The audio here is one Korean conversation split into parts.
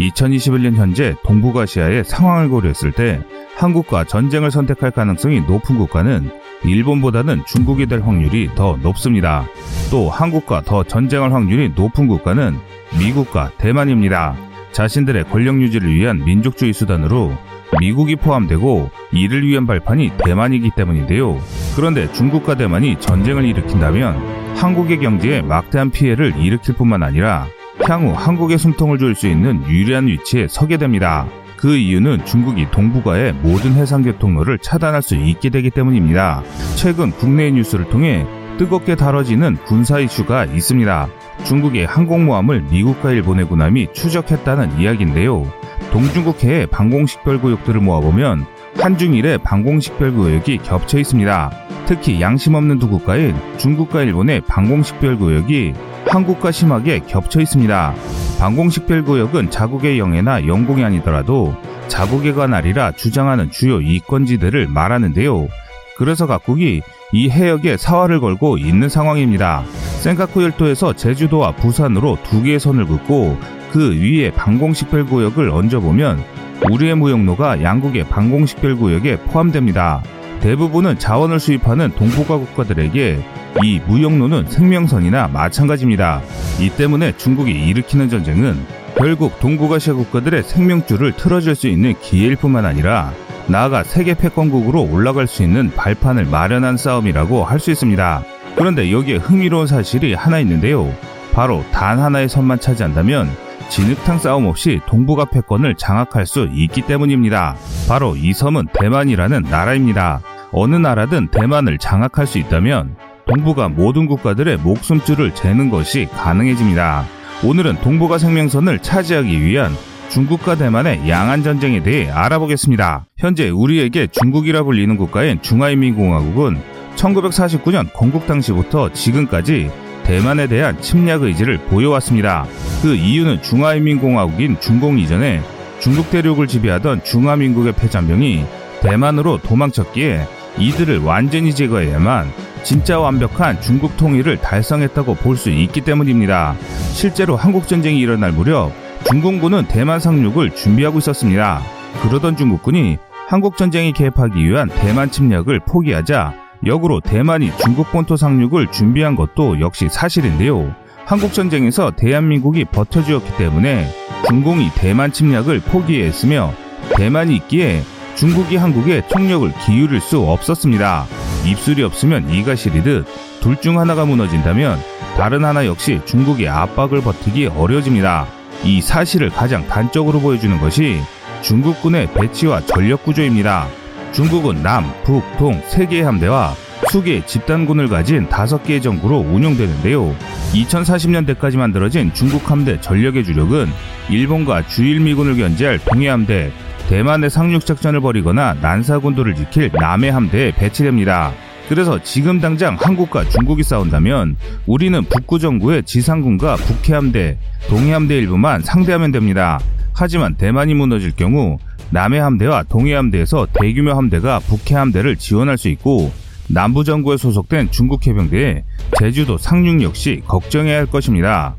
2021년 현재 동북아시아의 상황을 고려했을 때 한국과 전쟁을 선택할 가능성이 높은 국가는 일본보다는 중국이 될 확률이 더 높습니다. 또 한국과 더 전쟁할 확률이 높은 국가는 미국과 대만입니다. 자신들의 권력 유지를 위한 민족주의 수단으로 미국이 포함되고 이를 위한 발판이 대만이기 때문인데요. 그런데 중국과 대만이 전쟁을 일으킨다면 한국의 경제에 막대한 피해를 일으킬 뿐만 아니라 향후 한국의 숨통을 조일 수 있는 유리한 위치에 서게 됩니다. 그 이유는 중국이 동북아의 모든 해상 교통로를 차단할 수 있게 되기 때문입니다. 최근 국내 뉴스를 통해 뜨겁게 다뤄지는 군사 이슈가 있습니다. 중국의 항공모함을 미국과 일본의 군함이 추적했다는 이야기인데요. 동중국해의 방공식별 구역들을 모아보면 한중일의 방공식별 구역이 겹쳐 있습니다. 특히 양심 없는 두 국가인 중국과 일본의 방공식별 구역이 한국과 심하게 겹쳐 있습니다. 방공식별 구역은 자국의 영해나 영공이 아니더라도 자국에 관하리라 주장하는 주요 이권지들을 말하는데요. 그래서 각국이 이 해역에 사활을 걸고 있는 상황입니다. 센카쿠 열도에서 제주도와 부산으로 두 개의 선을 긋고 그 위에 방공식별 구역을 얹어보면 우리의 무역로가 양국의 방공식별 구역에 포함됩니다. 대부분은 자원을 수입하는 동북아 국가들에게 이 무역로는 생명선이나 마찬가지입니다. 이 때문에 중국이 일으키는 전쟁은 결국 동북아시아 국가들의 생명줄을 틀어줄 수 있는 기회일 뿐만 아니라 나아가 세계 패권국으로 올라갈 수 있는 발판을 마련한 싸움이라고 할 수 있습니다. 그런데 여기에 흥미로운 사실이 하나 있는데요. 바로 단 하나의 선만 차지한다면 진흙탕 싸움 없이 동북아 패권을 장악할 수 있기 때문입니다. 바로 이 섬은 대만이라는 나라입니다. 어느 나라든 대만을 장악할 수 있다면 동북아 모든 국가들의 목숨줄을 재는 것이 가능해집니다. 오늘은 동북아 생명선을 차지하기 위한 중국과 대만의 양안 전쟁에 대해 알아보겠습니다. 현재 우리에게 중국이라 불리는 국가인 중화인민공화국은 1949년 건국 당시부터 지금까지 대만에 대한 침략 의지를 보여왔습니다. 그 이유는 중화인민공화국인 중공 이전에 중국 대륙을 지배하던 중화민국의 패잔병이 대만으로 도망쳤기에 이들을 완전히 제거해야만 진짜 완벽한 중국 통일을 달성했다고 볼 수 있기 때문입니다. 실제로 한국 전쟁이 일어날 무렵 중공군은 대만 상륙을 준비하고 있었습니다. 그러던 중국군이 한국 전쟁에 개입하기 위한 대만 침략을 포기하자 역으로 대만이 중국 본토 상륙을 준비한 것도 역시 사실인데요. 한국전쟁에서 대한민국이 버텨주었기 때문에 중공이 대만 침략을 포기했으며 대만이 있기에 중국이 한국에 총력을 기울일 수 없었습니다. 입술이 없으면 이가 시리듯 둘 중 하나가 무너진다면 다른 하나 역시 중국의 압박을 버티기 어려워집니다. 이 사실을 가장 단적으로 보여주는 것이 중국군의 배치와 전력 구조입니다. 중국은 남, 북, 동 세 개의 함대와 수개의 집단군을 가진 다섯 개의 정부로 운영되는데요. 2040년대까지 만들어진 중국 함대 전력의 주력은 일본과 주일미군을 견제할 동해함대, 대만의 상륙작전을 벌이거나 난사군도를 지킬 남해 함대에 배치됩니다. 그래서 지금 당장 한국과 중국이 싸운다면 우리는 북구정구의 지상군과 북해함대, 동해함대 일부만 상대하면 됩니다. 하지만 대만이 무너질 경우 남해 함대와 동해 함대에서 대규모 함대가 북해 함대를 지원할 수 있고 남부정부에 소속된 중국 해병대에 제주도 상륙 역시 걱정해야 할 것입니다.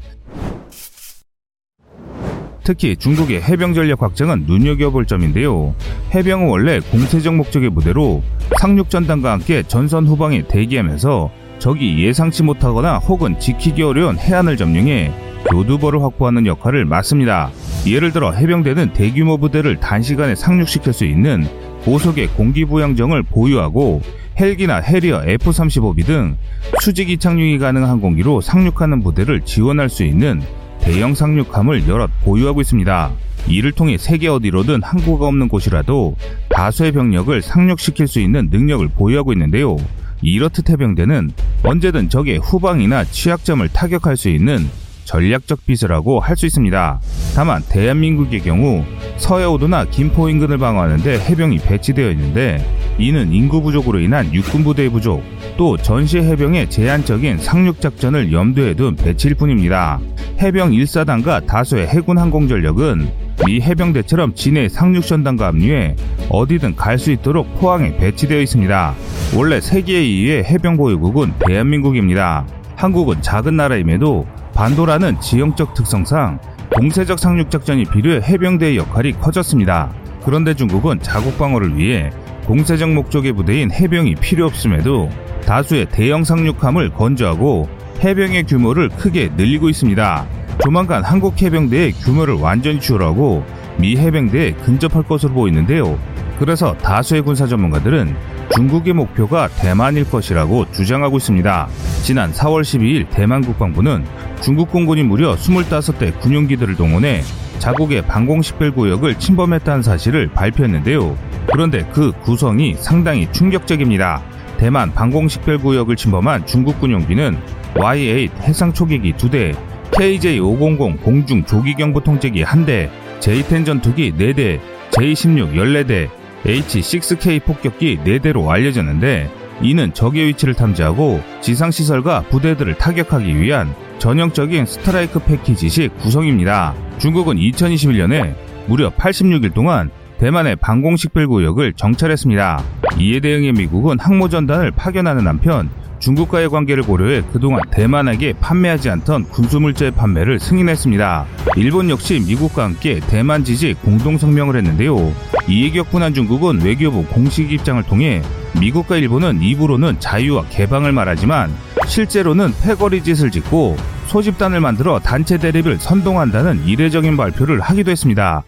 특히 중국의 해병 전력 확장은 눈여겨볼 점인데요. 해병은 원래 공세적 목적의 부대로 상륙 전단과 함께 전선 후방에 대기하면서 적이 예상치 못하거나 혹은 지키기 어려운 해안을 점령해 교두보를 확보하는 역할을 맡습니다. 예를 들어 해병대는 대규모 부대를 단시간에 상륙시킬 수 있는 고속의 공기부양정을 보유하고 헬기나 해리어 F-35B 등 수직이 착륙이 가능한 항공기로 상륙하는 부대를 지원할 수 있는 대형 상륙함을 여럿 보유하고 있습니다. 이를 통해 세계 어디로든 항구가 없는 곳이라도 다수의 병력을 상륙시킬 수 있는 능력을 보유하고 있는데요. 이렇듯 해병대는 언제든 적의 후방이나 취약점을 타격할 수 있는 전략적 비서라고 할 수 있습니다. 다만 대한민국의 경우 서해오도나 김포 인근을 방어하는데 해병이 배치되어 있는데 이는 인구 부족으로 인한 육군 부대의 부족, 또 전시 해병의 제한적인 상륙 작전을 염두에 둔 배치일 뿐입니다. 해병 1사단과 다수의 해군 항공 전력은 미 해병대처럼 진해 상륙전단과 합류해 어디든 갈 수 있도록 포항에 배치되어 있습니다. 원래 세계 2위의 해병 보유국은 대한민국입니다. 한국은 작은 나라임에도 반도라는 지형적 특성상 공세적 상륙작전이 필요해 해병대의 역할이 커졌습니다. 그런데 중국은 자국 방어를 위해 공세적 목적의 부대인 해병이 필요 없음에도 다수의 대형 상륙함을 건조하고 해병의 규모를 크게 늘리고 있습니다. 조만간 한국 해병대의 규모를 완전히 줄하고 미 해병대에 근접할 것으로 보이는데요. 그래서 다수의 군사 전문가들은 중국의 목표가 대만일 것이라고 주장하고 있습니다. 지난 4월 12일 대만 국방부는 중국 공군이 무려 25대 군용기들을 동원해 자국의 방공식별 구역을 침범했다는 사실을 발표했는데요. 그런데 그 구성이 상당히 충격적입니다. 대만 방공식별 구역을 침범한 중국 군용기는 Y-8 해상 초계기 2대, KJ-500 공중 조기경보 통제기 1대, J-10 전투기 4대, J-16 14대, H-6K 폭격기 4대로 알려졌는데 이는 적의 위치를 탐지하고 지상시설과 부대들을 타격하기 위한 전형적인 스트라이크 패키지식 구성입니다. 중국은 2021년에 무려 86일 동안 대만의 방공식별 구역을 정찰했습니다. 이에 대응해 미국은 항모전단을 파견하는 한편 중국과의 관계를 고려해 그동안 대만에게 판매하지 않던 군수물자의 판매를 승인했습니다. 일본 역시 미국과 함께 대만 지지 공동성명을 했는데요. 이에 격분한 중국은 외교부 공식 입장을 통해 미국과 일본은 입으로는 자유와 개방을 말하지만 실제로는 패거리 짓을 짓고 소집단을 만들어 단체 대립을 선동한다는 이례적인 발표를 하기도 했습니다.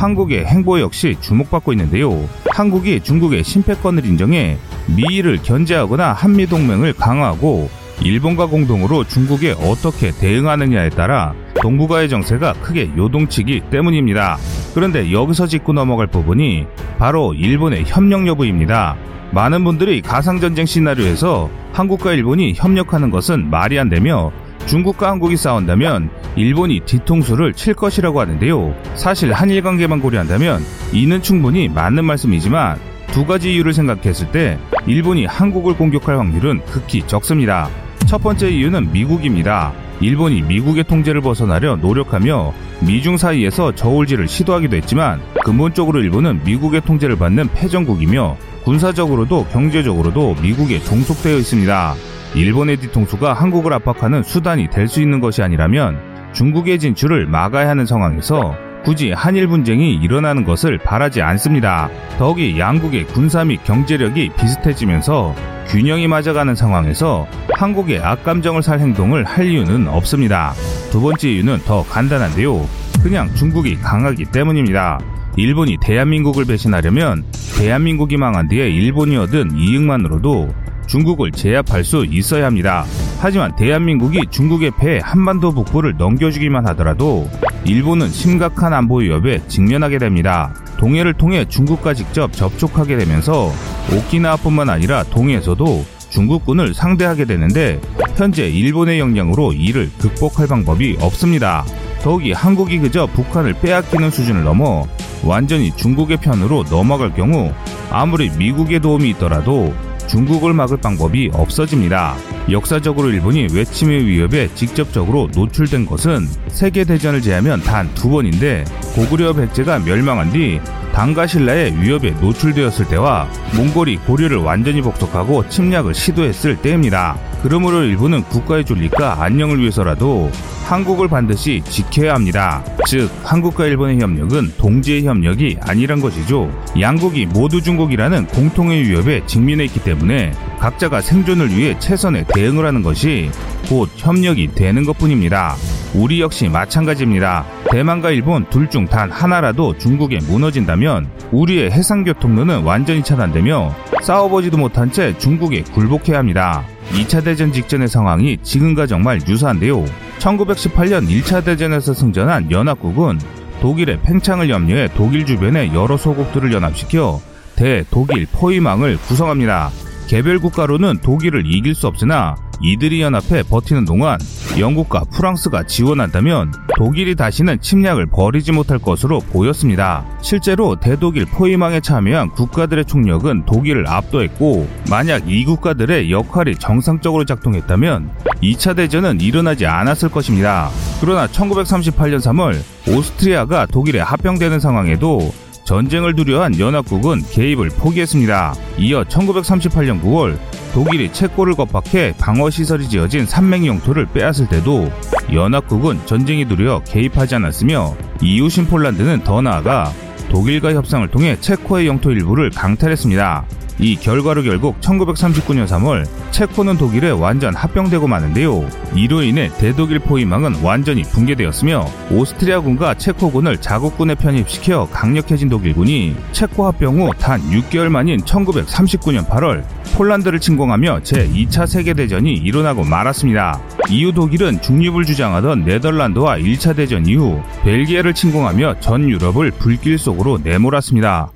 한국의 행보 역시 주목받고 있는데요. 한국이 중국의 심패권을 인정해 미일을 견제하거나 한미 동맹을 강화하고 일본과 공동으로 중국에 어떻게 대응하느냐에 따라 동북아의 정세가 크게 요동치기 때문입니다. 그런데 여기서 짚고 넘어갈 부분이 바로 일본의 협력 여부입니다. 많은 분들이 가상전쟁 시나리오에서 한국과 일본이 협력하는 것은 말이 안 되며 중국과 한국이 싸운다면 일본이 뒤통수를 칠 것이라고 하는데요. 사실 한일 관계만 고려한다면 이는 충분히 맞는 말씀이지만 두 가지 이유를 생각했을 때 일본이 한국을 공격할 확률은 극히 적습니다. 첫 번째 이유는 미국입니다. 일본이 미국의 통제를 벗어나려 노력하며 미중 사이에서 저울질을 시도하기도 했지만 근본적으로 일본은 미국의 통제를 받는 패전국이며 군사적으로도 경제적으로도 미국에 종속되어 있습니다. 일본의 뒤통수가 한국을 압박하는 수단이 될 수 있는 것이 아니라면 중국의 진출을 막아야 하는 상황에서 굳이 한일 분쟁이 일어나는 것을 바라지 않습니다. 더욱이 양국의 군사 및 경제력이 비슷해지면서 균형이 맞아가는 상황에서 한국의 악감정을 살 행동을 할 이유는 없습니다. 두 번째 이유는 더 간단한데요. 그냥 중국이 강하기 때문입니다. 일본이 대한민국을 배신하려면 대한민국이 망한 뒤에 일본이 얻은 이익만으로도 중국을 제압할 수 있어야 합니다. 하지만 대한민국이 중국의 패에 한반도 북부를 넘겨주기만 하더라도 일본은 심각한 안보 위협에 직면하게 됩니다. 동해를 통해 중국과 직접 접촉하게 되면서 오키나와뿐만 아니라 동해에서도 중국군을 상대하게 되는데 현재 일본의 역량으로 이를 극복할 방법이 없습니다. 더욱이 한국이 그저 북한을 빼앗기는 수준을 넘어 완전히 중국의 편으로 넘어갈 경우 아무리 미국의 도움이 있더라도 중국을 막을 방법이 없어집니다. 역사적으로 일본이 외침의 위협에 직접적으로 노출된 것은 세계대전을 제하면 단 두 번인데 고구려 백제가 멸망한 뒤 당가 신라의 위협에 노출되었을 때와 몽골이 고려를 완전히 복속하고 침략을 시도했을 때입니다. 그러므로 일본은 국가의 존립과 안녕을 위해서라도 한국을 반드시 지켜야 합니다. 즉, 한국과 일본의 협력은 동지의 협력이 아니란 것이죠. 양국이 모두 중국이라는 공통의 위협에 직면해 있기 때문에 각자가 생존을 위해 최선의 대응을 하는 것이 곧 협력이 되는 것 뿐입니다. 우리 역시 마찬가지입니다. 대만과 일본 둘 중 단 하나라도 중국에 무너진다면 우리의 해상교통로는 완전히 차단되며 싸워보지도 못한 채 중국에 굴복해야 합니다. 2차 대전 직전의 상황이 지금과 정말 유사한데요. 1918년 1차 대전에서 승전한 연합국은 독일의 팽창을 염려해 독일 주변의 여러 소국들을 연합시켜 대 독일 포위망을 구성합니다. 개별 국가로는 독일을 이길 수 없으나 이들이 연합해 버티는 동안 영국과 프랑스가 지원한다면 독일이 다시는 침략을 벌이지 못할 것으로 보였습니다. 실제로 대독일 포위망에 참여한 국가들의 총력은 독일을 압도했고 만약 이 국가들의 역할이 정상적으로 작동했다면 2차 대전은 일어나지 않았을 것입니다. 그러나 1938년 3월 오스트리아가 독일에 합병되는 상황에도 전쟁을 두려워한 연합국은 개입을 포기했습니다. 이어 1938년 9월 독일이 체코를 겁박해 방어시설이 지어진 산맥 영토를 빼앗을 때도 연합국은 전쟁이 두려워 개입하지 않았으며 이웃인 폴란드는 더 나아가 독일과 협상을 통해 체코의 영토 일부를 강탈했습니다. 이 결과로 결국 1939년 3월 체코는 독일에 완전 합병되고 마는데요. 이로 인해 대독일 포위망은 완전히 붕괴되었으며 오스트리아군과 체코군을 자국군에 편입시켜 강력해진 독일군이 체코 합병 후 단 6개월 만인 1939년 8월 폴란드를 침공하며 제2차 세계대전이 일어나고 말았습니다. 이후 독일은 중립을 주장하던 네덜란드와 1차 대전 이후 벨기에를 침공하며 전 유럽을 불길 속으로 내몰았습니다.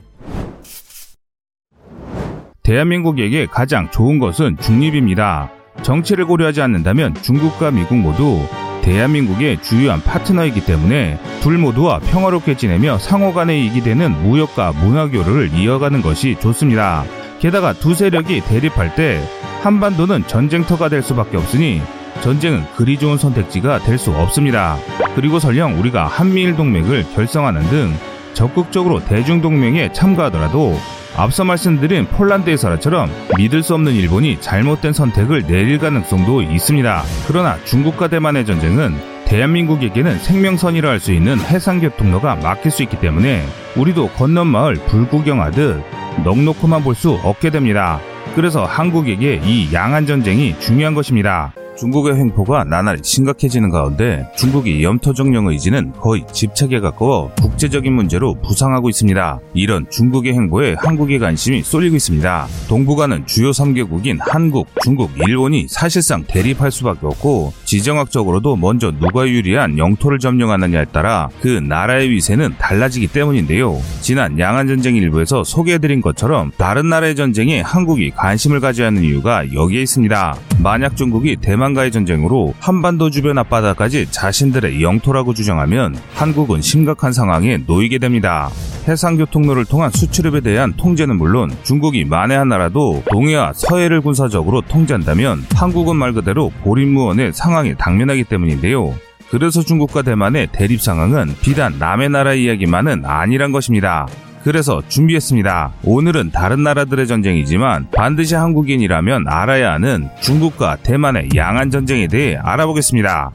대한민국에게 가장 좋은 것은 중립입니다. 정치를 고려하지 않는다면 중국과 미국 모두 대한민국의 주요한 파트너이기 때문에 둘 모두와 평화롭게 지내며 상호 간에 이익이 되는 무역과 문화교류를 이어가는 것이 좋습니다. 게다가 두 세력이 대립할 때 한반도는 전쟁터가 될 수밖에 없으니 전쟁은 그리 좋은 선택지가 될 수 없습니다. 그리고 설령 우리가 한미일 동맹을 결성하는 등 적극적으로 대중동맹에 참가하더라도 앞서 말씀드린 폴란드의설화처럼 믿을 수 없는 일본이 잘못된 선택을 내릴 가능성도 있습니다. 그러나 중국과 대만의 전쟁은 대한민국에게는 생명선이라 할 수 있는 해상교통로가 막힐 수 있기 때문에 우리도 건넌 마을 불구경하듯 넉넉히만 볼 수 없게 됩니다. 그래서 한국에게 이 양안 전쟁이 중요한 것입니다. 중국의 횡포가 나날이 심각해지는 가운데 중국이 염토정령 의지는 거의 집착에 가까워 국제적인 문제로 부상하고 있습니다. 이런 중국의 행보에 한국의 관심이 쏠리고 있습니다. 동북아는 주요 3개국인 한국, 중국, 일본이 사실상 대립할 수밖에 없고 지정학적으로도 먼저 누가 유리한 영토를 점령하느냐에 따라 그 나라의 위세는 달라지기 때문인데요. 지난 양안전쟁 일부에서 소개해드린 것처럼 다른 나라의 전쟁에 한국이 관심을 가져야 하는 이유가 여기에 있습니다. 만약 중국이 대만 대만과의 전쟁으로 한반도 주변 앞바다까지 자신들의 영토라고 주장하면 한국은 심각한 상황에 놓이게 됩니다. 해상교통로를 통한 수출입에 대한 통제는 물론 중국이 만에한 나라도 동해와 서해를 군사적으로 통제한다면 한국은 말 그대로 고립무원의 상황에 당면하기 때문인데요. 그래서 중국과 대만의 대립 상황은 비단 남의 나라 이야기만은 아니란 것입니다. 그래서 준비했습니다. 오늘은 다른 나라들의 전쟁이지만 반드시 한국인이라면 알아야 하는 중국과 대만의 양안 전쟁에 대해 알아보겠습니다.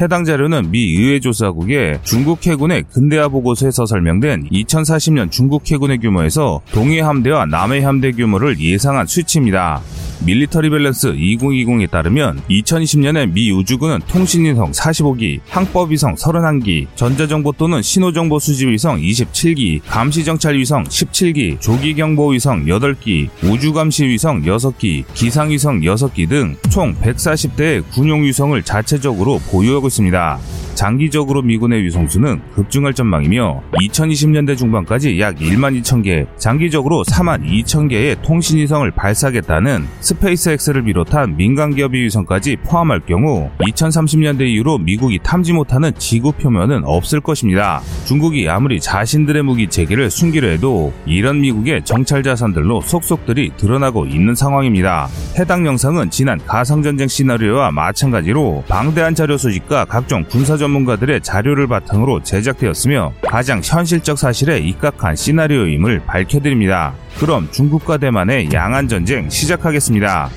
해당 자료는 미 의회조사국의 중국 해군의 근대화 보고서에서 설명된 2040년 중국 해군의 규모에서 동해 함대와 남해 함대 규모를 예상한 수치입니다. 밀리터리 밸런스 2020에 따르면 2020년에 미 우주군은 통신위성 45기, 항법위성 31기, 전자정보 또는 신호정보 수집위성 27기, 감시정찰위성 17기, 조기경보위성 8기, 우주감시위성 6기, 기상위성 6기 등 총 140대의 군용위성을 자체적으로 보유하고 있습니다. 장기적으로 미군의 위성수는 급증할 전망이며 2020년대 중반까지 약 1만 2천 개, 장기적으로 4만 2천 개의 통신 위성을 발사하겠다는 스페이스X를 비롯한 민간 기업의 위성까지 포함할 경우 2030년대 이후로 미국이 탐지 못하는 지구 표면은 없을 것입니다. 중국이 아무리 자신들의 무기 체계를 숨기려 해도 이런 미국의 정찰 자산들로 속속들이 드러나고 있는 상황입니다. 해당 영상은 지난 가상전쟁 시나리오와 마찬가지로 방대한 자료 조사와 각종 군사적 전문가들의 자료를 바탕으로 제작되었으며 가장 현실적 사실에 입각한 시나리오임을 밝혀드립니다. 그럼 중국과 대만의 양안 전쟁 시작하겠습니다.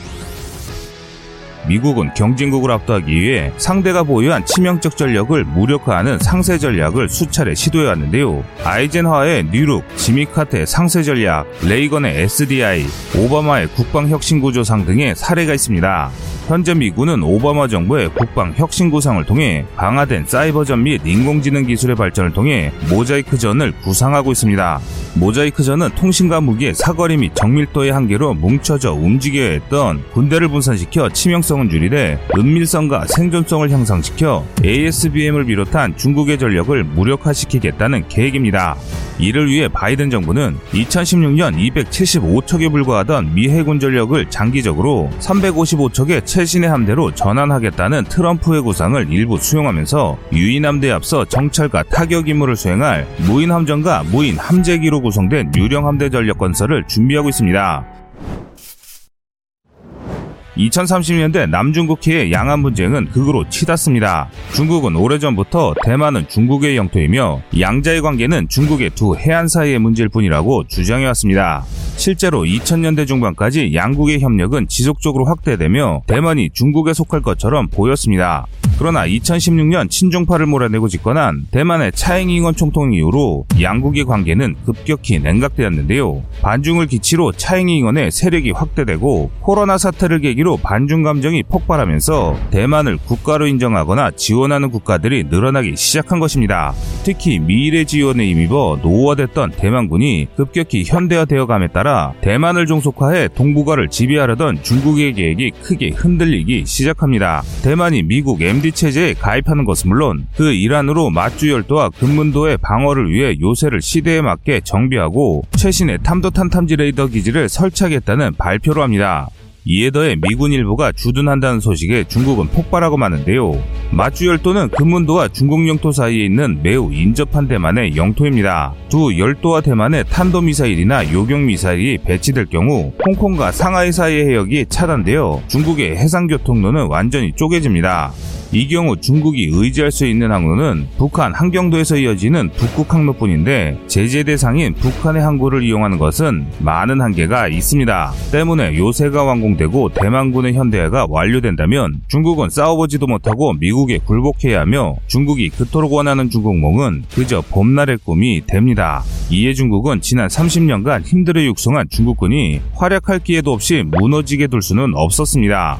미국은 경쟁국을 압도하기 위해 상대가 보유한 치명적 전력을 무력화하는 상세 전략을 수차례 시도해왔는데요. 아이젠하의 뉴룩, 지미카트의 상세 전략, 레이건의 SDI, 오바마의 국방혁신구조상 등의 사례가 있습니다. 현재 미군은 오바마 정부의 국방 혁신 구상을 통해 강화된 사이버전 및 인공지능 기술의 발전을 통해 모자이크전을 구상하고 있습니다. 모자이크전은 통신과 무기의 사거리 및 정밀도의 한계로 뭉쳐져 움직여야 했던 군대를 분산시켜 치명성은 줄이되 은밀성과 생존성을 향상시켜 ASBM을 비롯한 중국의 전력을 무력화시키겠다는 계획입니다. 이를 위해 바이든 정부는 2016년 275척에 불과하던 미 해군 전력을 장기적으로 355척의 최신의 함대로 전환하겠다는 트럼프의 구상을 일부 수용하면서 유인 함대에 앞서 정찰과 타격 임무를 수행할 무인 함정과 무인 함재기로 구성된 유령 함대 전력 건설을 준비하고 있습니다. 2030년대 남중국해의 양안 분쟁은 극으로 치닫습니다. 중국은 오래전부터 대만은 중국의 영토이며 양자의 관계는 중국의 두 해안 사이의 문제일 뿐이라고 주장해왔습니다. 실제로 2000년대 중반까지 양국의 협력은 지속적으로 확대되며 대만이 중국에 속할 것처럼 보였습니다. 그러나 2016년 친중파를 몰아내고 집권한 대만의 차잉잉원 총통 이후로 양국의 관계는 급격히 냉각되었는데요. 반중을 기치로 차잉잉원의 세력이 확대되고 코로나 사태를 계기로 반중 감정이 폭발하면서 대만을 국가로 인정하거나 지원하는 국가들이 늘어나기 시작한 것입니다. 특히 미래 지원에 힘입어 노후화됐던 대만군이 급격히 현대화되어 감에 따라 대만을 종속화해 동북아를 지배하려던 중국의 계획이 크게 흔들리기 시작합니다. 대만이 미국 MD 체제에 가입하는 것은 물론 그 일환으로 맞주 열도와 금문도의 방어를 위해 요새를 시대에 맞게 정비하고 최신의 탐도탄 탐지 레이더 기지를 설치하겠다는 발표를 합니다. 이에 더해 미군 일부가 주둔한다는 소식에 중국은 폭발하고 마는데요. 마주 열도는 금문도와 중국 영토 사이에 있는 매우 인접한 대만의 영토입니다. 두 열도와 대만의 탄도미사일이나 요격미사일이 배치될 경우 홍콩과 상하이 사이의 해역이 차단되어 중국의 해상교통로는 완전히 쪼개집니다. 이 경우 중국이 의지할 수 있는 항로는 북한 한경도에서 이어지는 북극 항로뿐인데 제재 대상인 북한의 항구를 이용하는 것은 많은 한계가 있습니다. 때문에 요새가 완공되고 대만군의 현대화가 완료된다면 중국은 싸워보지도 못하고 미국에 굴복해야 하며 중국이 그토록 원하는 중국몽은 그저 봄날의 꿈이 됩니다. 이에 중국은 지난 30년간 힘들어 육성한 중국군이 활약할 기회도 없이 무너지게 둘 수는 없었습니다.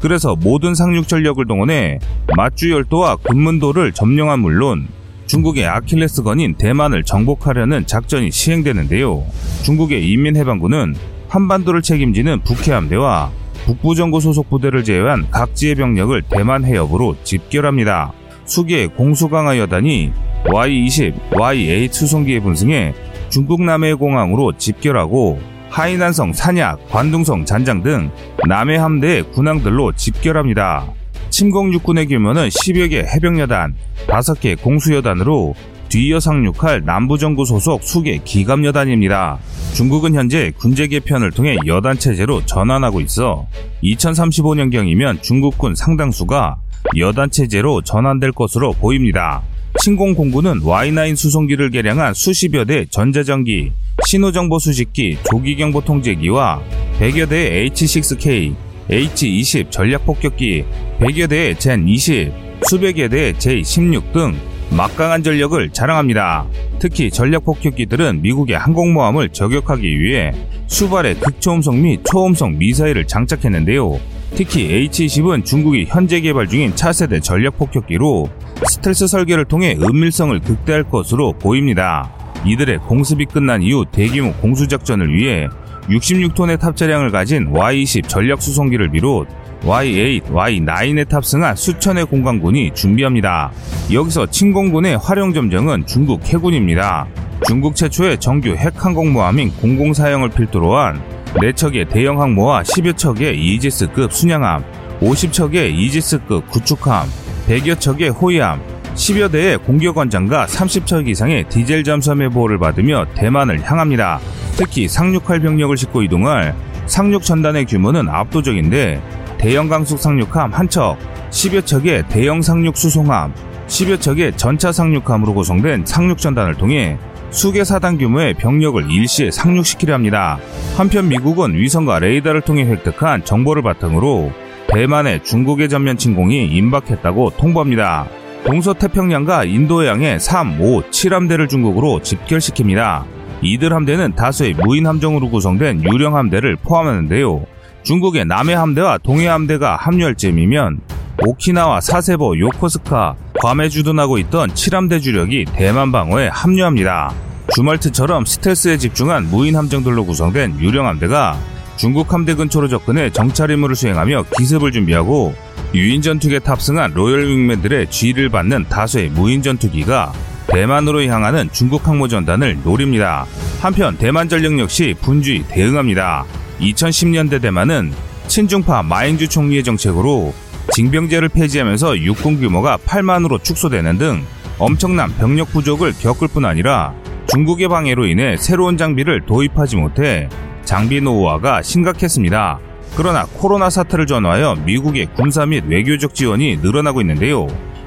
그래서 모든 상륙 전력을 동원해 맞주 열도와 군문도를 점령한 물론 중국의 아킬레스건인 대만을 정복하려는 작전이 시행되는데요. 중국의 인민해방군은 한반도를 책임지는 북해함대와 북부정부 소속 부대를 제외한 각지의 병력을 대만 해협으로 집결합니다. 수계 공수강화 여단이 Y-20, Y-8 수송기에 분승해 중국 남해 공항으로 집결하고 하이난성 산약, 관둥성 잔장 등 남해 함대의 군항들로 집결합니다. 침공 육군의 규모는 10여 개 해병여단, 5개 공수여단으로 뒤이어 상륙할 남부정부 소속 수계 기갑여단입니다. 중국은 현재 군제 개편을 통해 여단 체제로 전환하고 있어 2035년경이면 중국군 상당수가 여단 체제로 전환될 것으로 보입니다. 침공 공군은 Y9 수송기를 개량한 수십여 대 전자전기, 신호정보 수집기, 조기경보 통제기와 100여 대의 H6K, H20 전략폭격기, 100여 대의 젠20, 수백여 대의 J16 등 막강한 전력을 자랑합니다. 특히 전략폭격기들은 미국의 항공모함을 저격하기 위해 수발의 극초음속 및 초음속 미사일을 장착했는데요. 특히 H-20은 중국이 현재 개발 중인 차세대 전략폭격기로 스텔스 설계를 통해 은밀성을 극대화할 것으로 보입니다. 이들의 공습이 끝난 이후 대규모 공수작전을 위해 66톤의 탑재량을 가진 Y-20 전략 수송기를 비롯 Y-8, Y-9에 탑승한 수천의 공강군이 준비합니다. 여기서 침공군의 활용 점정은 중국 해군입니다. 중국 최초의 정규 핵항공모함인 공공사형을 필두로 한 4척의 대형 항모와 10여 척의 이지스급 순양함, 50척의 이지스급 구축함, 100여 척의 호위함, 10여 대의 공격원장과 30척 이상의 디젤 잠수함의 보호를 받으며 대만을 향합니다. 특히 상륙할 병력을 싣고 이동할 상륙 전단의 규모는 압도적인데 대형 강속 상륙함 한 척, 10여 척의 대형 상륙 수송함, 10여 척의 전차 상륙함으로 구성된 상륙 전단을 통해 수개 사단 규모의 병력을 일시에 상륙시키려 합니다. 한편 미국은 위성과 레이더를 통해 획득한 정보를 바탕으로 대만의 중국의 전면 침공이 임박했다고 통보합니다. 동서태평양과 인도양의 3, 5, 7함대를 중국으로 집결시킵니다. 이들 함대는 다수의 무인 함정으로 구성된 유령 함대를 포함하는데요. 중국의 남해 함대와 동해 함대가 합류할 즈음이면 오키나와 사세보, 요코스카, 괌에 주둔하고 있던 7함대 주력이 대만 방어에 합류합니다. 주말트처럼 스텔스에 집중한 무인 함정들로 구성된 유령 함대가 중국 함대 근처로 접근해 정찰 임무를 수행하며 기습을 준비하고 유인 전투기에 탑승한 로열 윙맨들의 지휘를 받는 다수의 무인 전투기가 대만으로 향하는 중국 항모전단을 노립니다. 한편 대만 전력 역시 분주히 대응합니다. 2010년대 대만은 친중파 마잉주 총리의 정책으로 징병제를 폐지하면서 육군 규모가 8만으로 축소되는 등 엄청난 병력 부족을 겪을 뿐 아니라 중국의 방해로 인해 새로운 장비를 도입하지 못해 장비 노후화가 심각했습니다. 그러나 코로나 사태를 전후하여 미국의 군사 및 외교적 지원이 늘어나고 있는데요.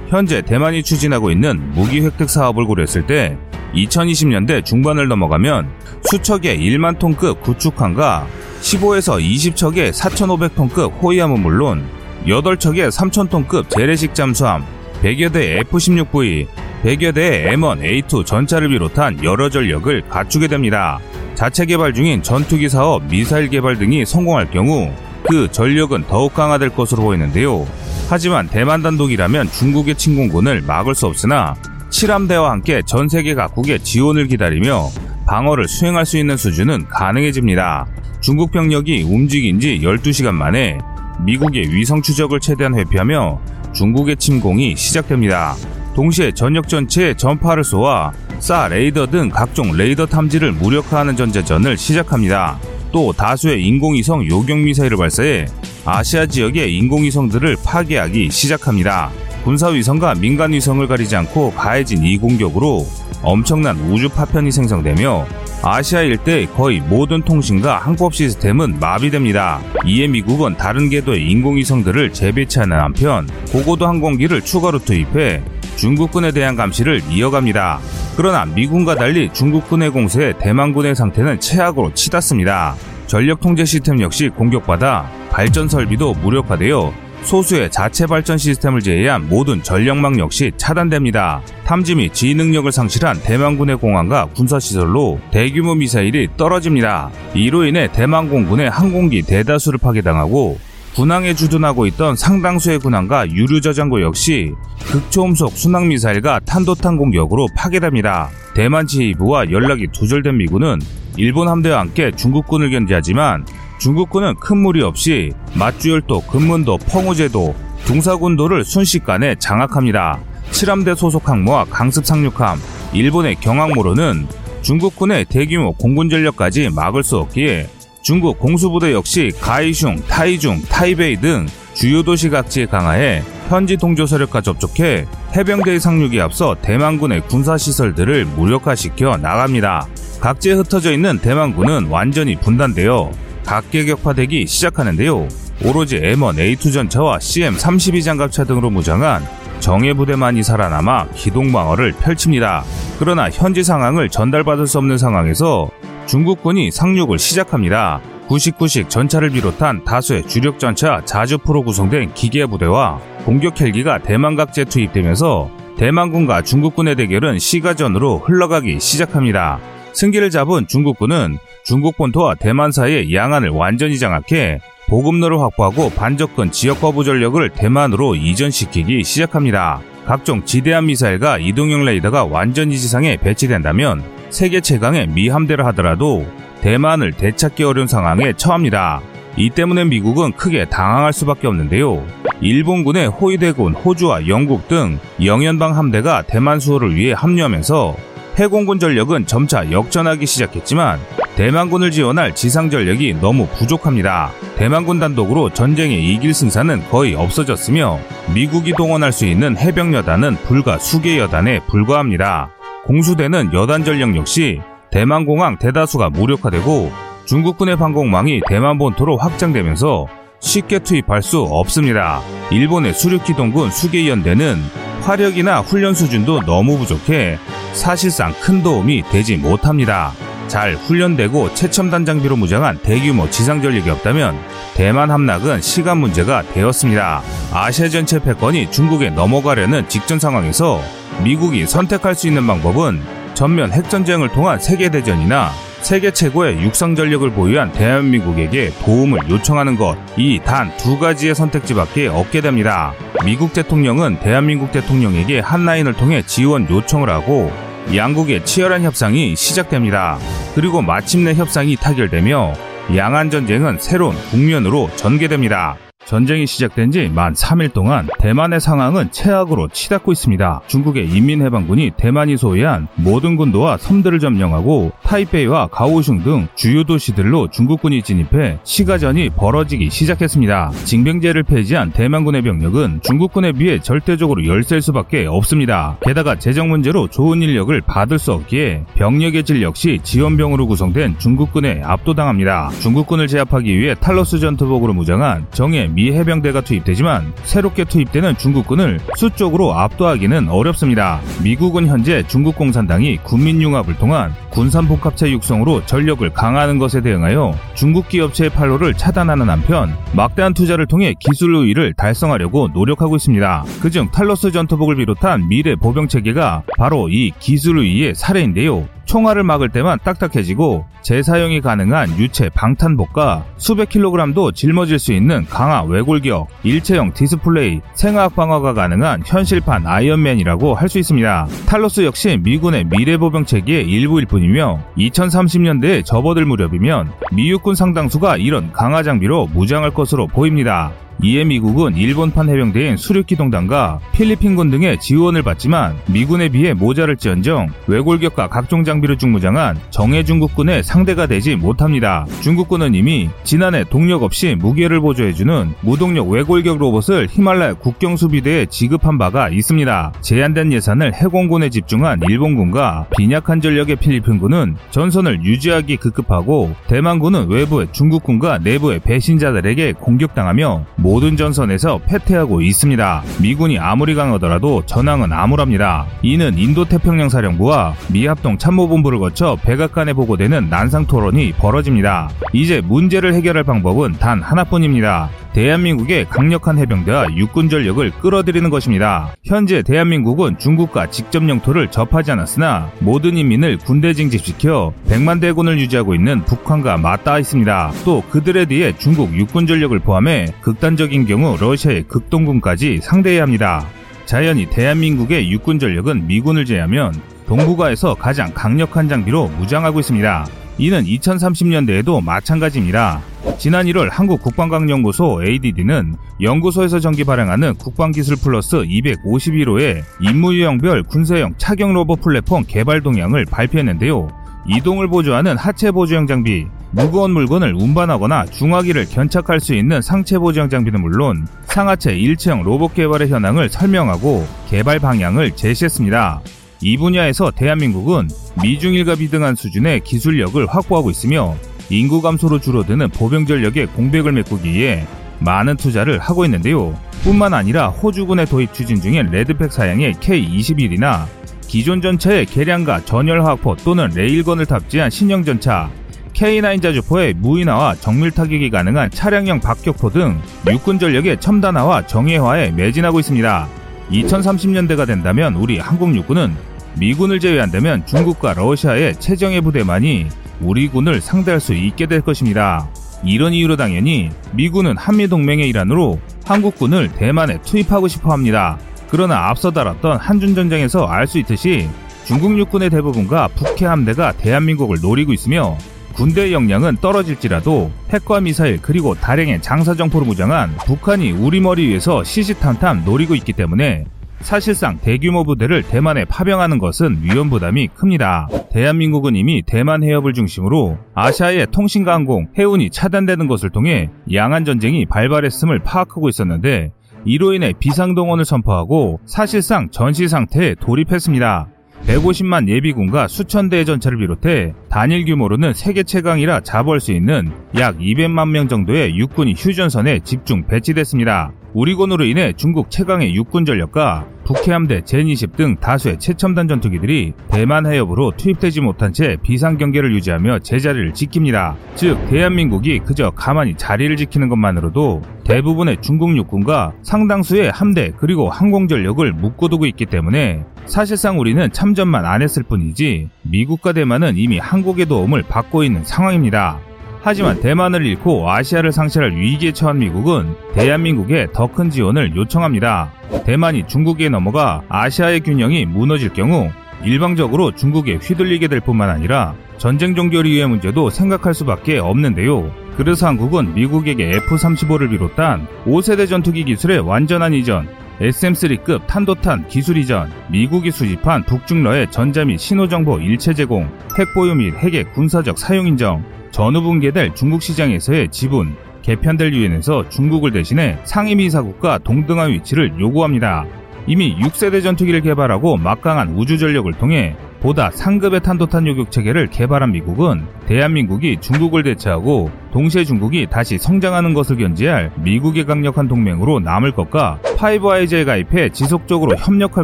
현재 대만이 추진하고 있는 무기 획득 사업을 고려했을 때 2020년대 중반을 넘어가면 수척의 1만 톤급 구축함과 15에서 20척의 4,500톤급 호위함은 물론 8척의 3,000톤급 재래식 잠수함, 100여 대의 F-16V, 100여 대의 M1A2 전차를 비롯한 여러 전력을 갖추게 됩니다. 자체 개발 중인 전투기 사업, 미사일 개발 등이 성공할 경우 그 전력은 더욱 강화될 것으로 보이는데요. 하지만 대만 단독이라면 중국의 침공군을 막을 수 없으나 칠함대와 함께 전 세계 각국의 지원을 기다리며 방어를 수행할 수 있는 수준은 가능해집니다. 중국 병력이 움직인 지 12시간 만에 미국의 위성 추적을 최대한 회피하며 중국의 침공이 시작됩니다. 동시에 전역 전체에 전파를 쏘아 사 레이더 등 각종 레이더 탐지를 무력화하는 전제전을 시작합니다. 또 다수의 인공위성 요격 미사일을 발사해 아시아 지역의 인공위성들을 파괴하기 시작합니다. 군사위성과 민간위성을 가리지 않고 가해진 이 공격으로 엄청난 우주 파편이 생성되며 아시아 일대 거의 모든 통신과 항법 시스템은 마비됩니다. 이에 미국은 다른 궤도의 인공위성들을 재배치하는 한편 고고도 항공기를 추가로 투입해 중국군에 대한 감시를 이어갑니다. 그러나 미군과 달리 중국군의 공세에 대만군의 상태는 최악으로 치닫습니다. 전력 통제 시스템 역시 공격받아 발전 설비도 무력화되어 소수의 자체 발전 시스템을 제외한 모든 전력망 역시 차단됩니다. 탐지 및 지휘 능력을 상실한 대만군의 공항과 군사시설로 대규모 미사일이 떨어집니다. 이로 인해 대만 공군의 항공기 대다수를 파괴당하고 군항에 주둔하고 있던 상당수의 군함과 유류 저장고 역시 극초음속 순항 미사일과 탄도탄 공격으로 파괴됩니다. 대만 지휘부와 연락이 두절된 미군은 일본 함대와 함께 중국군을 견제하지만 중국군은 큰 무리 없이 맞주열도, 금문도, 펑우제도, 둥사군도를 순식간에 장악합니다. 칠함대 소속 항모와 강습 상륙함, 일본의 경항모로는 중국군의 대규모 공군 전력까지 막을 수 없기에 중국 공수부대 역시 가이슝, 타이중, 타이베이 등 주요 도시 각지에 강화해 현지 동조 세력과 접촉해 해병대의 상륙에 앞서 대만군의 군사시설들을 무력화시켜 나갑니다. 각지에 흩어져 있는 대만군은 완전히 분단되어 각계 격파되기 시작하는데요. 오로지 M1 A2 전차와 CM32 장갑차 등으로 무장한 정예 부대만이 살아남아 기동방어를 펼칩니다. 그러나 현지 상황을 전달받을 수 없는 상황에서 중국군이 상륙을 시작합니다. 99식 전차를 비롯한 다수의 주력 전차 자주포로 구성된 기계 부대와 공격 헬기가 대만 각지에 투입되면서 대만군과 중국군의 대결은 시가전으로 흘러가기 시작합니다. 승기를 잡은 중국군은 중국 본토와 대만 사이의 양안을 완전히 장악해 보급로를 확보하고 반접근 지역 거부 전력을 대만으로 이전시키기 시작합니다. 각종 지대한 미사일과 이동형 레이더가 완전히 지상에 배치된다면 세계 최강의 미 함대를 하더라도 대만을 되찾기 어려운 상황에 처합니다. 이 때문에 미국은 크게 당황할 수밖에 없는데요. 일본군의 호위대군 호주와 영국 등 영연방 함대가 대만 수호를 위해 합류하면서 해공군 전력은 점차 역전하기 시작했지만 대만군을 지원할 지상 전력이 너무 부족합니다. 대만군 단독으로 전쟁에 이길 승산은 거의 없어졌으며 미국이 동원할 수 있는 해병 여단은 불과 수개 여단에 불과합니다. 공수되는 여단 전력 역시 대만 공항 대다수가 무력화되고 중국군의 방공망이 대만 본토로 확장되면서 쉽게 투입할 수 없습니다. 일본의 수륙기동군 수계연대는 화력이나 훈련 수준도 너무 부족해 사실상 큰 도움이 되지 못합니다. 잘 훈련되고 최첨단 장비로 무장한 대규모 지상 전력이 없다면 대만 함락은 시간 문제가 되었습니다. 아시아 전체 패권이 중국에 넘어가려는 직전 상황에서 미국이 선택할 수 있는 방법은 전면 핵전쟁을 통한 세계대전이나 세계 최고의 육상 전력을 보유한 대한민국에게 도움을 요청하는 것, 이 단 두 가지의 선택지밖에 없게 됩니다. 미국 대통령은 대한민국 대통령에게 한라인을 통해 지원 요청을 하고 양국의 치열한 협상이 시작됩니다. 그리고 마침내 협상이 타결되며 양안 전쟁은 새로운 국면으로 전개됩니다. 전쟁이 시작된 지 만 3일 동안 대만의 상황은 최악으로 치닫고 있습니다. 중국의 인민해방군이 대만이 소유한 모든 군도와 섬들을 점령하고 타이페이와 가오슝 등 주요 도시들로 중국군이 진입해 시가전이 벌어지기 시작했습니다. 징병제를 폐지한 대만군의 병력은 중국군에 비해 절대적으로 열셀 수밖에 없습니다. 게다가 재정 문제로 좋은 인력을 받을 수 없기에 병력의 질 역시 지원병으로 구성된 중국군에 압도당합니다. 중국군을 제압하기 위해 탈로스 전투복으로 무장한 정예 미 해병대가 투입되지만 새롭게 투입되는 중국군을 수적으로 압도하기는 어렵습니다. 미국은 현재 중국 공산당이 군민융합을 통한 군산복합체 육성으로 전력을 강화하는 것에 대응하여 중국 기업체의 팔로를 차단하는 한편 막대한 투자를 통해 기술 우위를 달성하려고 노력하고 있습니다. 그중 탈로스 전투복을 비롯한 미래 보병 체계가 바로 이 기술 우위의 사례인데요. 총알을 막을 때만 딱딱해지고 재사용이 가능한 유체 방탄복과 수백 킬로그램도 짊어질 수 있는 강화 외골격, 일체형 디스플레이, 생화학 방어가 가능한 현실판 아이언맨이라고 할 수 있습니다. 탈로스 역시 미군의 미래보병 체계의 일부일 뿐이며 2030년대에 접어들 무렵이면 미육군 상당수가 이런 강화 장비로 무장할 것으로 보입니다. 이에 미국은 일본판 해병대인 수륙기동단과 필리핀군 등의 지원을 받지만 미군에 비해 모자랄지언정 외골격과 각종 장비를 중무장한 정예 중국군의 상대가 되지 못합니다. 중국군은 이미 지난해 동력 없이 무게를 보조해주는 무동력 외골격 로봇을 히말라야 국경 수비대에 지급한 바가 있습니다. 제한된 예산을 해공군에 집중한 일본군과 빈약한 전력의 필리핀군은 전선을 유지하기 급급하고 대만군은 외부의 중국군과 내부의 배신자들에게 공격당하며 모든 전선에서 패퇴하고 있습니다. 미군이 아무리 강하더라도 전황은 암울합니다. 이는 인도태평양 사령부와 미합동 참모본부를 거쳐 백악관에 보고되는 난상 토론이 벌어집니다. 이제 문제를 해결할 방법은 단 하나뿐입니다. 대한민국의 강력한 해병대와 육군 전력을 끌어들이는 것입니다. 현재 대한민국은 중국과 직접 영토를 접하지 않았으나 모든 인민을 군대 징집시켜 100만 대군을 유지하고 있는 북한과 맞닿아 있습니다. 또 그들에 대해 중국 육군 전력을 포함해 극단적인 경우 러시아의 극동군까지 상대해야 합니다. 자연히 대한민국의 육군 전력은 미군을 제외하면 동북아에서 가장 강력한 장비로 무장하고 있습니다. 이는 2030년대에도 마찬가지입니다. 지난 1월 한국국방과학연구소 ADD는 연구소에서 정기 발행하는 국방기술 플러스 251호의 임무 유형별 군사용 착용 로봇 플랫폼 개발 동향을 발표했는데요. 이동을 보조하는 하체 보조형 장비, 무거운 물건을 운반하거나 중화기를 견착할 수 있는 상체 보조형 장비는 물론 상하체 일체형 로봇 개발의 현황을 설명하고 개발 방향을 제시했습니다. 이 분야에서 대한민국은 미중일과 비등한 수준의 기술력을 확보하고 있으며 인구 감소로 줄어드는 보병 전력의 공백을 메꾸기 에 많은 투자를 하고 있는데요. 뿐만 아니라 호주군의 도입 추진 중인 레드팩 사양의 K21이나 기존 전차의 개량과 전열화학포 또는 레일건을 탑재한 신형 전차 K9 자주포의 무인화와 정밀 타격이 가능한 차량형 박격포 등 육군 전력의 첨단화와 정예화에 매진하고 있습니다. 2030년대가 된다면 우리 한국 육군은 미군을 제외한다면 중국과 러시아의 최정예 부대만이 우리 군을 상대할 수 있게 될 것입니다. 이런 이유로 당연히 미군은 한미동맹의 일환으로 한국군을 대만에 투입하고 싶어 합니다. 그러나 앞서 다뤘던 한중전쟁에서 알 수 있듯이 중국 육군의 대부분과 북해 함대가 대한민국을 노리고 있으며 군대의 역량은 떨어질지라도 핵과 미사일 그리고 다량의 장사정포로 무장한 북한이 우리 머리 위에서 시시탐탐 노리고 있기 때문에 사실상 대규모 부대를 대만에 파병하는 것은 위험 부담이 큽니다. 대한민국은 이미 대만 해협을 중심으로 아시아의 통신과 항공, 해운이 차단되는 것을 통해 양안 전쟁이 발발했음을 파악하고 있었는데 이로 인해 비상동원을 선포하고 사실상 전시 상태에 돌입했습니다. 150만 예비군과 수천 대의 전차를 비롯해 단일 규모로는 세계 최강이라 자부할 수 있는 약 200만 명 정도의 육군이 휴전선에 집중 배치됐습니다. 우리군으로 인해 중국 최강의 육군 전력과 북해함대 제20 등 다수의 최첨단 전투기들이 대만 해협으로 투입되지 못한 채 비상 경계를 유지하며 제자리를 지킵니다. 즉 대한민국이 그저 가만히 자리를 지키는 것만으로도 대부분의 중국 육군과 상당수의 함대 그리고 항공 전력을 묶어두고 있기 때문에 사실상 우리는 참전만 안 했을 뿐이지 미국과 대만은 이미 한국의 도움을 받고 있는 상황입니다. 하지만 대만을 잃고 아시아를 상실할 위기에 처한 미국은 대한민국에 더 큰 지원을 요청합니다. 대만이 중국에 넘어가 아시아의 균형이 무너질 경우 일방적으로 중국에 휘둘리게 될 뿐만 아니라 전쟁 종결 이후의 문제도 생각할 수밖에 없는데요. 그래서 한국은 미국에게 F-35를 비롯한 5세대 전투기 기술의 완전한 이전, SM3급 탄도탄 기술 이전, 미국이 수집한 북중러의 전자 및 신호정보 일체 제공, 핵 보유 및 핵의 군사적 사용 인정, 전후 붕괴될 중국 시장에서의 지분, 개편될 유엔에서 중국을 대신해 상임이사국가 동등한 위치를 요구합니다. 이미 6세대 전투기를 개발하고 막강한 우주 전력을 통해 보다 상급의 탄도탄 요격 체계를 개발한 미국은 대한민국이 중국을 대체하고 동시에 중국이 다시 성장하는 것을 견제할 미국의 강력한 동맹으로 남을 것과 파이브 아이즈에 가입해 지속적으로 협력할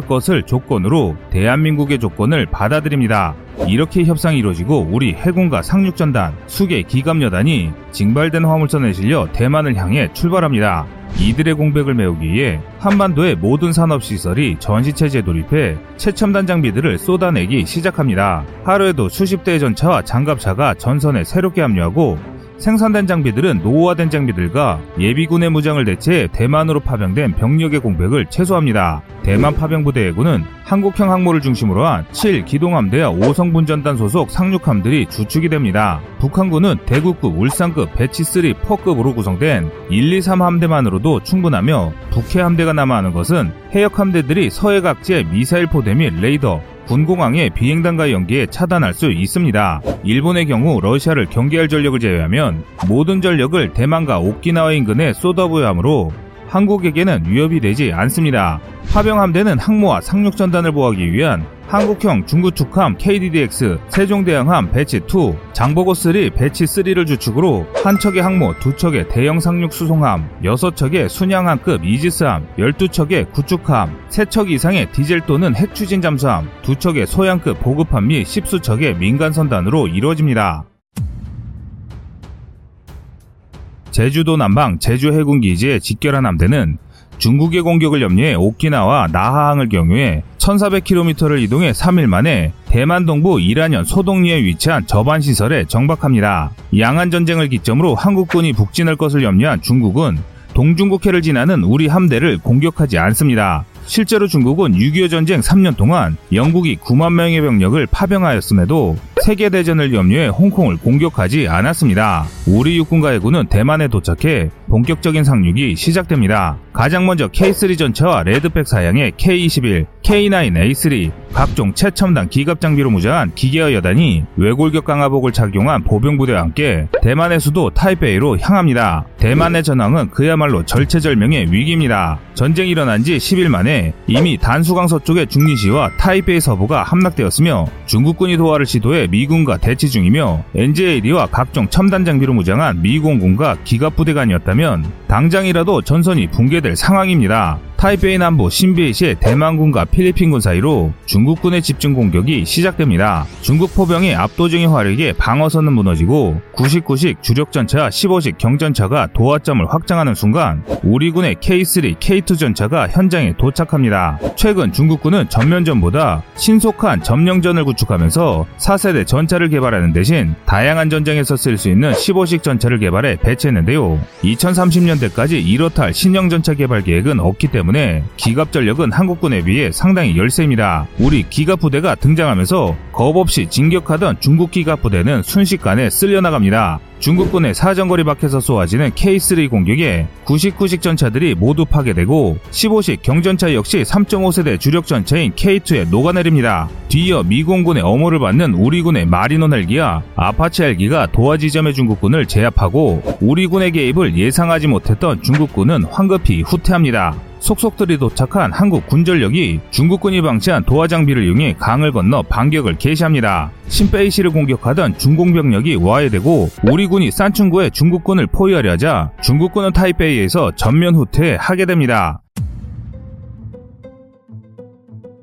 것을 조건으로 대한민국의 조건을 받아들입니다. 이렇게 협상이 이루어지고 우리 해군과 상륙전단, 수계 기갑여단이 징발된 화물선에 실려 대만을 향해 출발합니다. 이들의 공백을 메우기 위해 한반도의 모든 산업시설이 전시체제에 돌입해 최첨단 장비들을 쏟아내기 시작합니다. 하루에도 수십 대의 전차와 장갑차가 전선에 새롭게 합류하고 생산된 장비들은 노후화된 장비들과 예비군의 무장을 대체해 대만으로 파병된 병력의 공백을 최소화합니다. 대만 파병부대 해군은 한국형 항모를 중심으로 한 7 기동함대와 5성분전단 소속 상륙함들이 주축이 됩니다. 북한군은 대구급, 울산급, 배치3, 퍼급으로 구성된 1, 2, 3함대만으로도 충분하며 북해 함대가 남아하는 것은 해역 함대들이 서해 각지의 미사일 포대 및 레이더, 군공항의 비행단과 연계해 차단할 수 있습니다. 일본의 경우 러시아를 경계할 전력을 제외하면 모든 전력을 대만과 오키나와 인근에 쏟아부어야 하므로 한국에게는 위협이 되지 않습니다. 파병 함대는 항모와 상륙 전단을 보호하기 위한 한국형 중구축함 KDDX, 세종대왕함 배치2, 장보고3 배치3를 주축으로 한 척의 항모, 두 척의 대형 상륙 수송함, 여섯 척의 순양함급 이지스함, 12척의 구축함, 세 척 이상의 디젤 또는 핵 추진 잠수함, 두 척의 소양급 보급함 및 십수 척의 민간 선단으로 이루어집니다. 제주도 남방 제주 해군 기지의 직결한 함대는 중국의 공격을 염려해 오키나와 나하항을 경유해 1400km를 이동해 3일 만에 대만 동부 이란현 소동리에 위치한 저반 시설에 정박합니다. 양안 전쟁을 기점으로 한국군이 북진할 것을 염려한 중국은 동중국해를 지나는 우리 함대를 공격하지 않습니다. 실제로 중국은 6.25 전쟁 3년 동안 영국이 9만 명의 병력을 파병하였음에도 세계대전을 염려해 홍콩을 공격하지 않았습니다. 우리 육군과 해군은 대만에 도착해 본격적인 상륙이 시작됩니다. 가장 먼저 K3 전차와 레드백 사양의 K21, K9A3, 각종 최첨단 기갑 장비로 무장한 기계화 여단이 외골격 강화복을 착용한 보병부대와 함께 대만의 수도 타이베이로 향합니다. 대만의 전황은 그야말로 절체절명의 위기입니다. 전쟁이 일어난 지 10일 만에 이미 단수강 서쪽의 중리시와 타이베이 서부가 함락되었으며 중국군이 도하를 시도해 미군과 대치 중이며 NGAD와 각종 첨단 장비로 무장한 미공군과 기갑부대가 아니었다면 당장이라도 전선이 붕괴될 상황입니다. 타이베이 남부 신베이시의 대만군과 필리핀군 사이로 중국군의 집중 공격이 시작됩니다. 중국 포병의 압도적인 화력에 방어선은 무너지고 99식 주력 전차 15식 경전차가 도하점을 확장하는 순간 우리 군의 K3, K2 전차가 현장에 도착합니다. 최근 중국군은 전면전보다 신속한 점령전을 구축하면서 4세대 전차를 개발하는 대신 다양한 전장에서 쓸 수 있는 15식 전차를 개발해 배치했는데요. 2030년대까지 이렇다 할 신형 전차 개발 계획은 없기 때문에 때문에 기갑 전력은 한국군에 비해 상당히 열세입니다. 우리 기갑 부대가 등장하면서 겁 없이 진격하던 중국 기갑 부대는 순식간에 쓸려나갑니다. 중국군의 사정거리 밖에서 쏘아지는 K3 공격에 99식 전차들이 모두 파괴되고 15식 경전차 역시 3.5세대 주력 전차인 K2에 녹아내립니다. 뒤이어 미공군의 엄호를 받는 우리군의 마린온 헬기와 아파치 헬기가 도하 지점의 중국군을 제압하고 우리군의 개입을 예상하지 못했던 중국군은 황급히 후퇴합니다. 속속들이 도착한 한국 군전력이 중국군이 방치한 도하 장비를 이용해 강을 건너 반격을 개시합니다. 신베이시를 공격하던 중공병력이 와해되고 우리군이 산춘구에 중국군을 포위하려 하자 중국군은 타이베이에서 전면 후퇴하게 됩니다.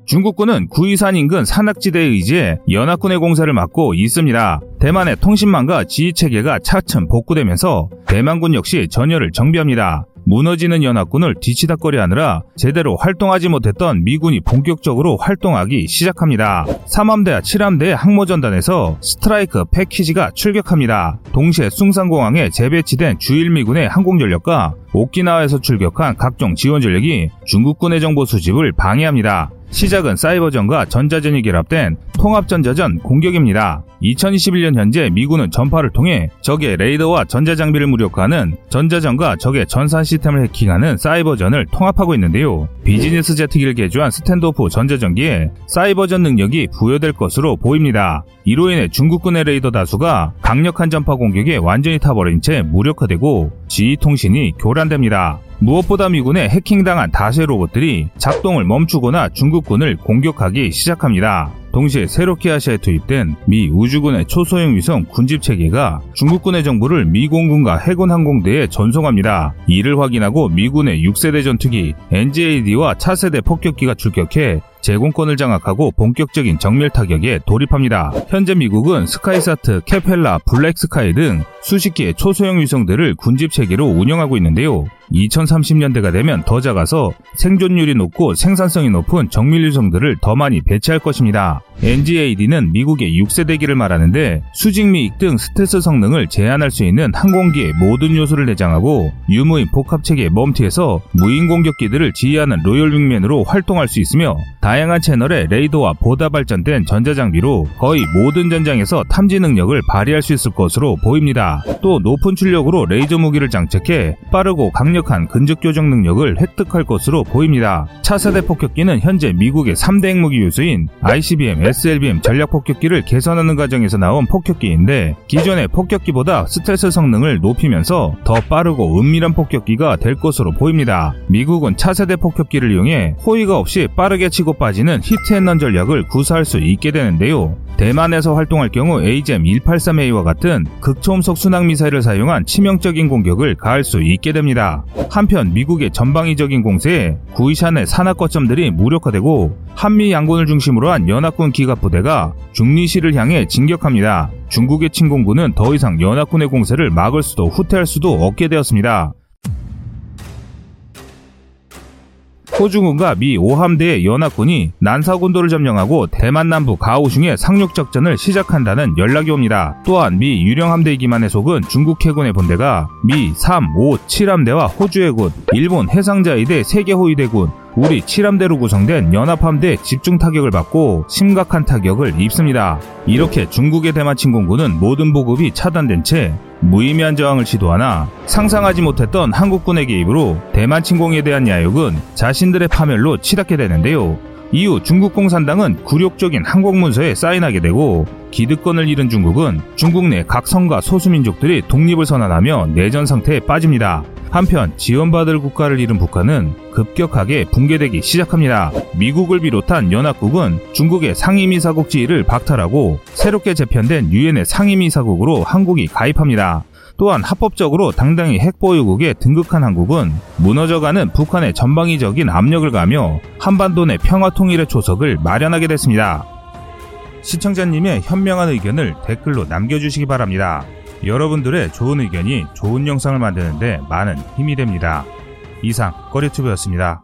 중국군은 구이산 인근 산악지대에 의지해 연합군의 공세를 막고 있습니다. 대만의 통신망과 지휘체계가 차츰 복구되면서 대만군 역시 전열을 정비합니다. 무너지는 연합군을 뒤치다거리하느라 제대로 활동하지 못했던 미군이 본격적으로 활동하기 시작합니다. 3함대와 7함대의 항모전단에서 스트라이크 패키지가 출격합니다. 동시에 숭산공항에 재배치된 주일미군의 항공전력과 오키나와에서 출격한 각종 지원전력이 중국군의 정보 수집을 방해합니다. 시작은 사이버전과 전자전이 결합된 통합전자전 공격입니다. 2021년 현재 미군은 전파를 통해 적의 레이더와 전자장비를 무력화하는 전자전과 적의 전산 시스템을 해킹하는 사이버전을 통합하고 있는데요. 비즈니스 제트기를 개조한 standoff 전자전기에 사이버전 능력이 부여될 것으로 보입니다. 이로 인해 중국군의 레이더 다수가 강력한 전파 공격에 완전히 타버린 채 무력화되고 지휘통신이 교란됩니다. 무엇보다 미군의 해킹당한 다수 로봇들이 작동을 멈추거나 중국군을 공격하기 시작합니다. 동시에 새롭게 아시아에 투입된 미 우주군의 초소형 위성 군집 체계가 중국군의 정보를 미 공군과 해군 항공대에 전송합니다. 이를 확인하고 미군의 6세대 전투기 NGAD와 차세대 폭격기가 출격해 제공권을 장악하고 본격적인 정밀 타격에 돌입합니다. 현재 미국은 스카이사트, 케펠라, BlackSky 등 수십 개의 초소형 위성들을 군집 체계로 운영하고 있는데요. 2030년대가 되면 더 작아서 생존율이 높고 생산성이 높은 정밀 위성들을 더 많이 배치할 것입니다. NGAD는 미국의 6세대기를 말하는데 수직 미익 등 스텔스 성능을 제한할 수 있는 항공기의 모든 요소를 내장하고 유무인 복합 체계 MUM-T에서 무인 공격기들을 지휘하는 loyal wingman으로 활동할 수 있으며 다양한 채널의 레이더와 보다 발전된 전자장비로 거의 모든 전장에서 탐지 능력을 발휘할 수 있을 것으로 보입니다. 또 높은 출력으로 레이저 무기를 장착해 빠르고 강력한 근접 교전 능력을 획득할 것으로 보입니다. 차세대 폭격기는 현재 미국의 3대 핵무기 요소인 ICBM, SLBM 전략 폭격기를 개선하는 과정에서 나온 폭격기인데 기존의 폭격기보다 스텔스 성능을 높이면서 더 빠르고 은밀한 폭격기가 될 것으로 보입니다. 미국은 차세대 폭격기를 이용해 호의가 없이 빠르게 치고 빠지는 히트앤런 전략을 구사할 수 있게 되는데요. 대만에서 활동할 경우 AGM-183A와 같은 극초음속 순항 미사일을 사용한 치명적인 공격을 가할 수 있게 됩니다. 한편 미국의 전방위적인 공세에 구이샨의 산악 거점들이 무력화되고 한미 양군을 중심으로 한 연합군 기갑부대가 중리시를 향해 진격합니다. 중국의 침공군은 더 이상 연합군의 공세를 막을 수도 후퇴할 수도 없게 되었습니다. 호중군과 미 5함대의 연합군이 난사군도를 점령하고 대만 남부 가오슝의 상륙 작전을 시작한다는 연락이 옵니다. 또한 미 유령 함대 기만에 속은 중국 해군의 본대가 미 3, 5, 7함대와 호주 해군, 일본 해상자위대 세계 호위대군, 우리 7함대로 구성된 연합함대 집중 타격을 받고 심각한 타격을 입습니다. 이렇게 중국의 대만 침공군은 모든 보급이 차단된 채 무의미한 저항을 시도하나 상상하지 못했던 한국군의 개입으로 대만 침공에 대한 야욕은 자신들의 파멸로 치닫게 되는데요. 이후 중국 공산당은 굴욕적인 항공문서에 사인하게 되고 기득권을 잃은 중국은 중국 내 각 성과 소수민족들이 독립을 선언하며 내전 상태에 빠집니다. 한편 지원받을 국가를 잃은 북한은 급격하게 붕괴되기 시작합니다. 미국을 비롯한 연합국은 중국의 상임이사국 지위를 박탈하고 새롭게 재편된 유엔의 상임이사국으로 한국이 가입합니다. 또한 합법적으로 당당히 핵보유국에 등극한 한국은 무너져가는 북한의 전방위적인 압력을 가며 한반도 내 평화 통일의 초석을 마련하게 됐습니다. 시청자님의 현명한 의견을 댓글로 남겨주시기 바랍니다. 여러분들의 좋은 의견이 좋은 영상을 만드는데 많은 힘이 됩니다. 이상 꺼리튜브였습니다.